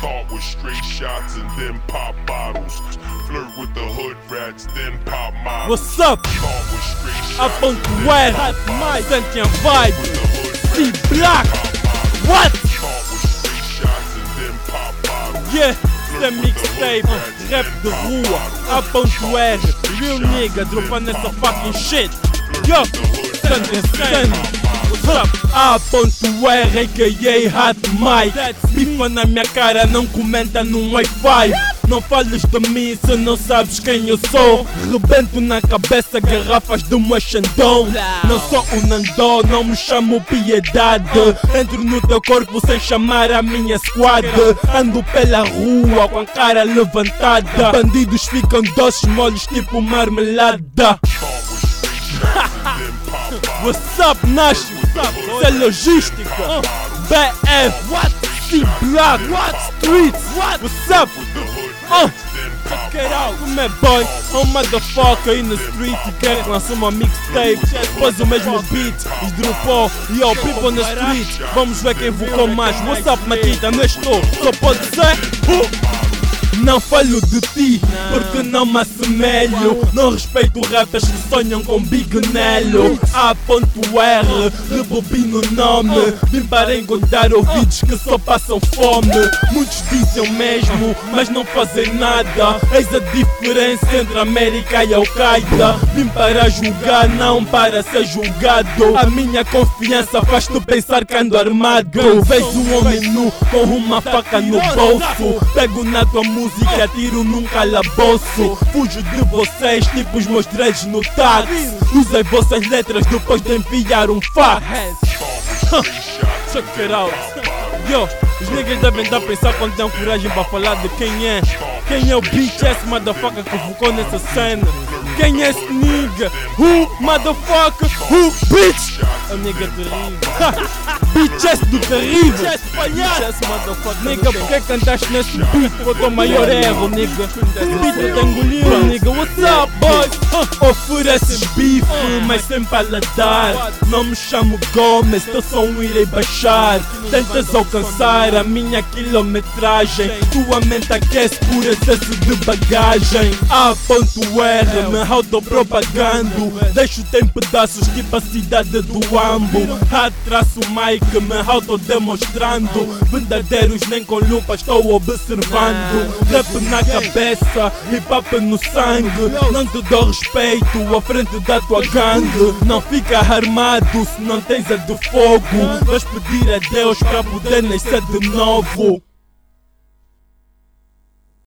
Caught with straight shots and then pop bottles. Flirt with the hood rats, then pop models. What's up? I'm Avant-garde hat my sentient vibe. D block. What? Yeah, the mixtape, uh, rap de roue, avant-garde, real nigga, dropping this fucking shit. Yo, sentient, sentient. Stand. What's up? A ponto R, a.k.a. Hot Mike. Bifa na minha cara, não comenta no Wi-Fi. Não fales de mim se não sabes quem eu sou. Rebento na cabeça garrafas do meu Xandão. Não sou o Nandó, não me chamo Piedade. Entro no teu corpo sem chamar a minha squad. Ando pela rua com a cara levantada. Bandidos ficam doces, moles tipo marmelada. What's up, Nash? Isso é logística. BF, what? C Black, what? Streets, what? What's up? Uh, check it out. É boy? Um motherfucker in the street quer que lance uma mixtape. Depois o mesmo beat e dropou. Yo, people na street. Vamos ver quem invocou mais. What's up, Matita? Não estou, só pode ser. Uh. Não falo de ti, porque não me assemelho. Não respeito rappers que sonham com Big Nelo. A.R, rebobino o nome. Vim para encontrar ouvidos que só passam fome. Muitos dizem mesmo, mas não fazem nada. Eis a diferença entre América e Al-Qaeda. Vim para julgar, não para ser julgado. A minha confiança faz-te pensar que ando armado. Vês um homem nu com uma faca no bolso. Pego na tua música atiro num calabouço. Fujo de vocês, tipo os meus dreads no táxi. Usei vossas letras depois de enviar um fax. Check it out. Yo, os niggas devem estar a pensar quando têm coragem para falar de quem é. Quem é o bitch ass motherfucker que focou nessa cena? Quem é esse nigga? Who motherfucker? Who bitch? É o nigga terrível. bitch ass do terrível. Bitch ass palhaço. Nigga, por que cantaste nesse beat? Foi o teu maior erro, nigga. Esse beat eu te engoliu, nigga. What's up, boys? Uh, ofereces bife, mas sem paladar. Não me chamo Gomes, teu som irei baixar. Tentas alcançar a minha quilometragem. Tua mente aquece por excesso de bagagem. A.R, me autopropagando. Deixo-te em pedaços tipo a cidade do Ambo. Atraço Mike, me autodemonstrando. Verdadeiros nem com lupa estou observando. Rap na cabeça, hip hop no sangue. Não te dou respeito à frente da tua gangue. Não fica armado se não tens a de fogo. Vais pedir a Deus para poder nascer de novo.